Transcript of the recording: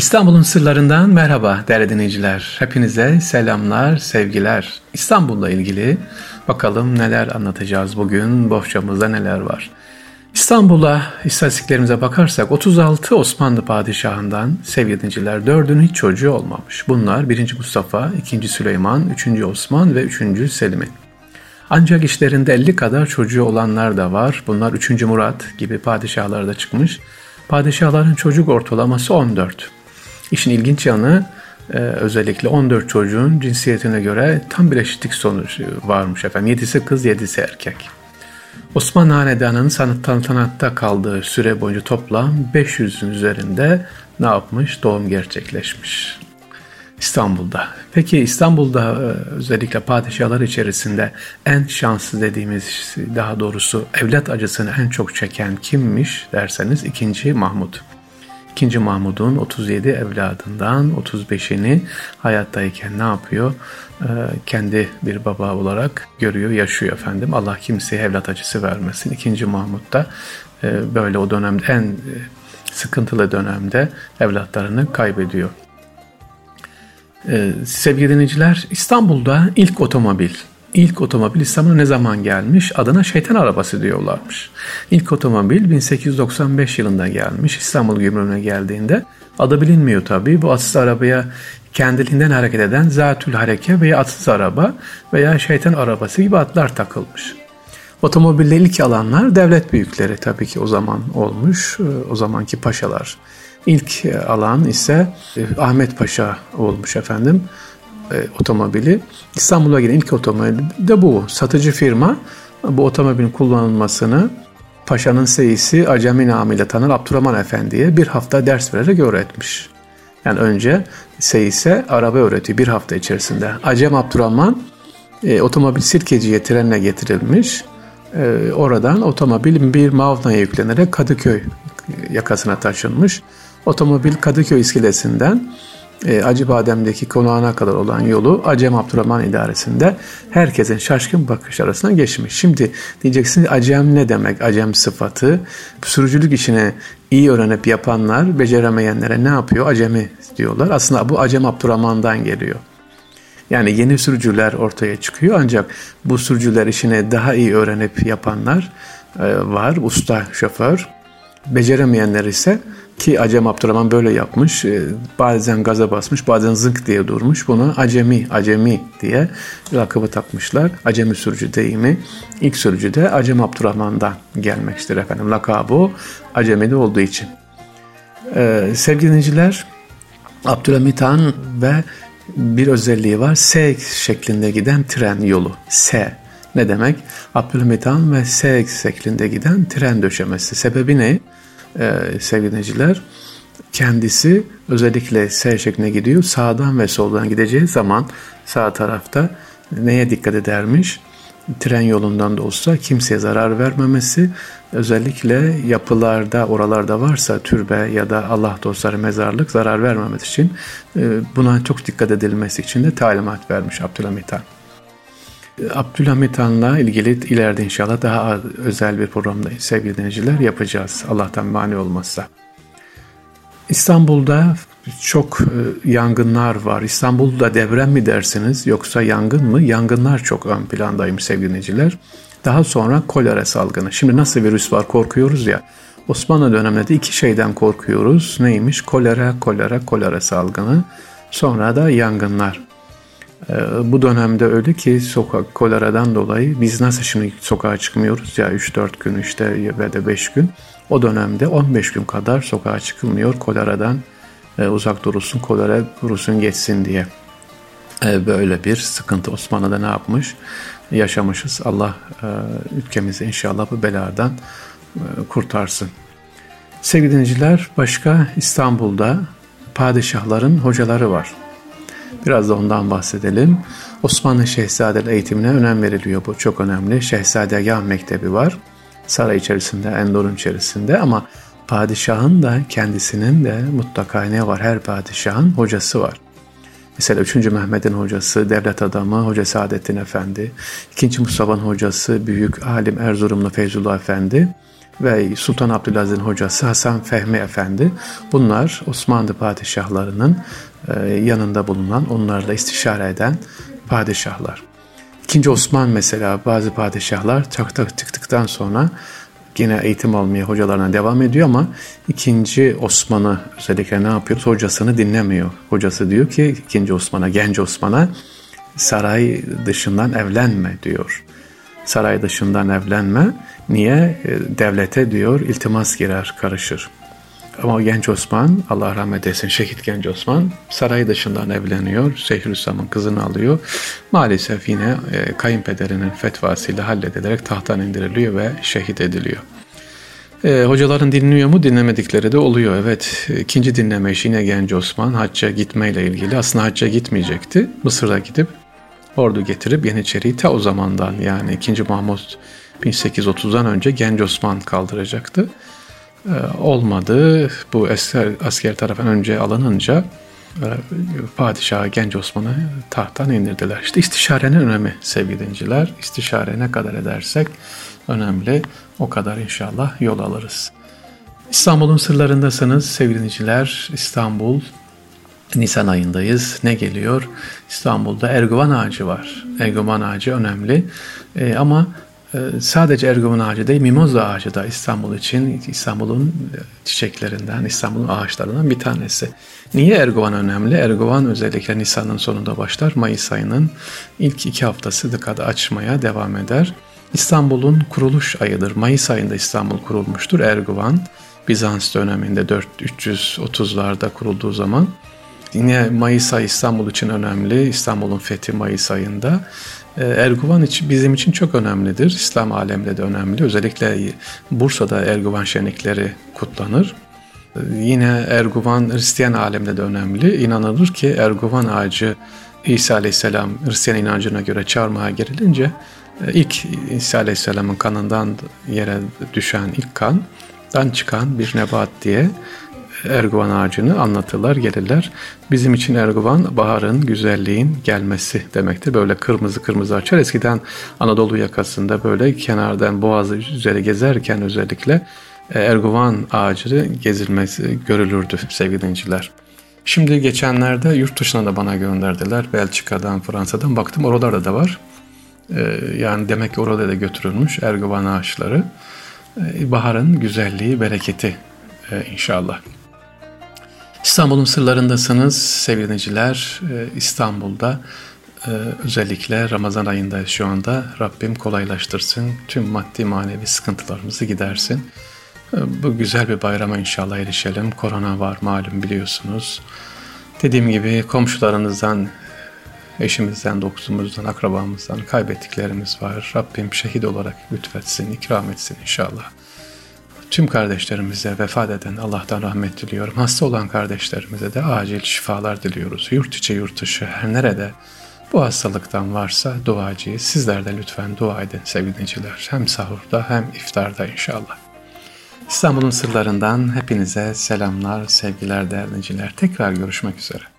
İstanbul'un sırlarından merhaba değerli dinleyiciler. Hepinize selamlar, sevgiler. İstanbul'la ilgili bakalım neler anlatacağız bugün, bohçamızda neler var. İstanbul'a istatistiklerimize bakarsak 36 Osmanlı padişahından sevgili dinleyiciler 4'ünün hiç çocuğu olmamış. Bunlar 1. Mustafa, 2. Süleyman, 3. Osman ve 3. Selim'in. Ancak işlerinde 50 kadar çocuğu olanlar da var. Bunlar 3. Murat gibi padişahlarda çıkmış. Padişahların çocuk ortalaması 14. İşin ilginç yanı e, özellikle 14 çocuğun cinsiyetine göre tam bir eşitlik sonucu varmış efendim. 7'si kız 7'si erkek. Osmanlı Hanedanı'nın sanatta kaldığı süre boyunca toplam 500'ün üzerinde ne yapmış? Doğum gerçekleşmiş. İstanbul'da. Peki İstanbul'da e, özellikle padişahlar içerisinde en şanslı dediğimiz daha doğrusu evlat acısını en çok çeken kimmiş derseniz 2. Mahmut. 2. Mahmud'un 37 evladından 35'ini hayattayken ne yapıyor? Ee, kendi bir baba olarak görüyor, yaşıyor efendim. Allah kimseye evlat acısı vermesin. 2. Mahmud da e, böyle o dönemde en e, sıkıntılı dönemde evlatlarını kaybediyor. Ee, sevgili dinleyiciler İstanbul'da ilk otomobil İlk otomobil İstanbul'a ne zaman gelmiş? Adına şeytan arabası diyorlarmış. İlk otomobil 1895 yılında gelmiş. İstanbul Gümrüğü'ne geldiğinde adı bilinmiyor tabii. Bu atsız arabaya kendiliğinden hareket eden zatül hareke veya atsız araba veya şeytan arabası gibi adlar takılmış. Otomobilde ilk alanlar devlet büyükleri tabii ki o zaman olmuş. O zamanki paşalar. İlk alan ise e, Ahmet Paşa olmuş efendim e, otomobili. İstanbul'a gelen ilk otomobil de bu. Satıcı firma bu otomobilin kullanılmasını Paşa'nın seyisi Acemi namıyla tanır Abdurrahman Efendi'ye bir hafta ders vererek öğretmiş. Yani önce seyise araba öğretiyor bir hafta içerisinde. Acem Abdurrahman e, otomobil sirkeciye trenle getirilmiş. E, oradan otomobil bir Mavna'ya yüklenerek Kadıköy yakasına taşınmış. Otomobil Kadıköy iskelesinden e, Acıbadem'deki konağına kadar olan yolu Acem Abdurrahman idaresinde herkesin şaşkın bakış arasına geçmiş. Şimdi diyeceksiniz Acem ne demek? Acem sıfatı. Sürücülük işini iyi öğrenip yapanlar beceremeyenlere ne yapıyor? Acemi diyorlar. Aslında bu Acem Abdurrahman'dan geliyor. Yani yeni sürücüler ortaya çıkıyor ancak bu sürücüler işini daha iyi öğrenip yapanlar e, var. Usta şoför. Beceremeyenler ise ki Acem Abdurrahman böyle yapmış. Ee, bazen gaza basmış, bazen zınk diye durmuş. Buna acemi, acemi diye lakabı takmışlar. Acemi sürücü deyimi. İlk sürücü de Acem Abdurrahman'dan gelmektir efendim. Lakabı acemide olduğu için. Ee, sevgili dinleyiciler, Abdülhamit Han ve bir özelliği var. S şeklinde giden tren yolu. S. Ne demek? Abdülhamit Han ve S şeklinde giden tren döşemesi. Sebebi ne? e, sevgili dinleyiciler kendisi özellikle S şekline gidiyor. Sağdan ve soldan gideceği zaman sağ tarafta neye dikkat edermiş? Tren yolundan da olsa kimseye zarar vermemesi, özellikle yapılarda, oralarda varsa türbe ya da Allah dostları mezarlık zarar vermemesi için e, buna çok dikkat edilmesi için de talimat vermiş Abdülhamit Han. Abdülhamit Han'la ilgili ileride inşallah daha özel bir programda sevgili dinleyiciler yapacağız. Allah'tan mani olmazsa. İstanbul'da çok e, yangınlar var. İstanbul'da deprem mi dersiniz yoksa yangın mı? Yangınlar çok ön plandayım sevgili dinleyiciler. Daha sonra kolera salgını. Şimdi nasıl virüs var korkuyoruz ya. Osmanlı döneminde de iki şeyden korkuyoruz. Neymiş? Kolera, kolera, kolera salgını. Sonra da yangınlar. Ee, bu dönemde öyle ki sokak koleradan dolayı biz nasıl şimdi sokağa çıkmıyoruz ya 3-4 gün işte ve de 5 gün. O dönemde 15 gün kadar sokağa çıkılmıyor koleradan e, uzak durulsun kolera kurusun geçsin diye. E, böyle bir sıkıntı Osmanlı'da ne yapmış? Yaşamışız. Allah e, ülkemizi inşallah bu beladan kurtarsın. Sevgili dinleyiciler başka İstanbul'da padişahların hocaları var. Biraz da ondan bahsedelim. Osmanlı Şehzadeler eğitimine önem veriliyor. Bu çok önemli. Şehzadegah Mektebi var. Saray içerisinde, Endor'un içerisinde ama padişahın da kendisinin de mutlaka ne var? Her padişahın hocası var. Mesela 3. Mehmet'in hocası, devlet adamı Hoca Saadettin Efendi. 2. Mustafa'nın hocası, büyük alim Erzurumlu Feyzullah Efendi. ve Sultan Abdülaziz'in hocası Hasan Fehmi Efendi. Bunlar Osmanlı padişahlarının yanında bulunan, onlarla istişare eden padişahlar. İkinci Osman mesela bazı padişahlar tak tıktıktan sonra yine eğitim almaya hocalarına devam ediyor ama ikinci Osman'ı özellikle ne yapıyoruz? Hocasını dinlemiyor. Hocası diyor ki ikinci Osman'a, genç Osman'a saray dışından evlenme diyor. Saray dışından evlenme. Niye? E, devlete diyor iltimas girer, karışır. Ama genç Osman, Allah rahmet eylesin şehit genç Osman saray dışından evleniyor. Şeyhülislam'ın kızını alıyor. Maalesef yine e, kayınpederinin fetvasıyla halledilerek tahttan indiriliyor ve şehit ediliyor. E, hocaların dinliyor mu? Dinlemedikleri de oluyor. Evet, ikinci dinleme işi yine genç Osman hacca gitmeyle ilgili. Aslında hacca gitmeyecekti. Mısır'a gidip ordu getirip Yeniçeri'yi ta o zamandan yani 2. Mahmut 1830'dan önce genç Osman kaldıracaktı. Ee, olmadı. Bu asker, asker tarafından önce alınınca padişahı genç Osman'ı tahttan indirdiler. İşte istişarenin önemi sevgili dinciler. İstişare ne kadar edersek önemli. O kadar inşallah yol alırız. İstanbul'un sırlarındasınız sevgili dinleyiciler. İstanbul Nisan ayındayız. Ne geliyor? İstanbul'da Erguvan ağacı var. Erguvan ağacı önemli. E, ama sadece Erguvan ağacı değil, mimoza ağacı da İstanbul için İstanbul'un çiçeklerinden, İstanbul'un ağaçlarından bir tanesi. Niye Erguvan önemli? Erguvan özellikle Nisan'ın sonunda başlar. Mayıs ayının ilk iki haftası dıkada açmaya devam eder. İstanbul'un kuruluş ayıdır. Mayıs ayında İstanbul kurulmuştur. Erguvan Bizans döneminde 4 330'larda kurulduğu zaman Yine Mayıs ayı İstanbul için önemli. İstanbul'un fethi Mayıs ayında. Ee, Erguvan için bizim için çok önemlidir. İslam aleminde de önemli. Özellikle Bursa'da Erguvan şenlikleri kutlanır. Ee, yine Erguvan Hristiyan alemde de önemli. İnanılır ki Erguvan ağacı İsa Aleyhisselam Hristiyan inancına göre çarmıha gerilince e, ilk İsa Aleyhisselam'ın kanından yere düşen ilk kandan çıkan bir nebat diye Erguvan ağacını anlatırlar, gelirler. Bizim için Erguvan baharın, güzelliğin gelmesi demektir. Böyle kırmızı kırmızı açar. Eskiden Anadolu yakasında böyle kenardan boğazı üzeri gezerken özellikle e, Erguvan ağacı gezilmesi görülürdü sevgili dinciler. Şimdi geçenlerde yurt dışına da bana gönderdiler. Belçika'dan, Fransa'dan baktım oralarda da var. E, yani demek ki orada da götürülmüş Erguvan ağaçları. E, baharın güzelliği, bereketi inşallah. İstanbul'un sırlarındasınız sevgili dinleyiciler. Ee, İstanbul'da e, özellikle Ramazan ayında şu anda Rabbim kolaylaştırsın. Tüm maddi manevi sıkıntılarımızı gidersin. Ee, bu güzel bir bayrama inşallah erişelim. Korona var malum biliyorsunuz. Dediğim gibi komşularınızdan, eşimizden, dostumuzdan, akrabamızdan kaybettiklerimiz var. Rabbim şehit olarak lütfetsin, ikram etsin inşallah. Tüm kardeşlerimize vefat eden Allah'tan rahmet diliyorum. Hasta olan kardeşlerimize de acil şifalar diliyoruz. Yurt içi yurt dışı her nerede bu hastalıktan varsa duacıyız. Sizler de lütfen dua edin sevgili dinleyiciler. Hem sahurda hem iftarda inşallah. İstanbul'un sırlarından hepinize selamlar, sevgiler değerli dinleyiciler. Tekrar görüşmek üzere.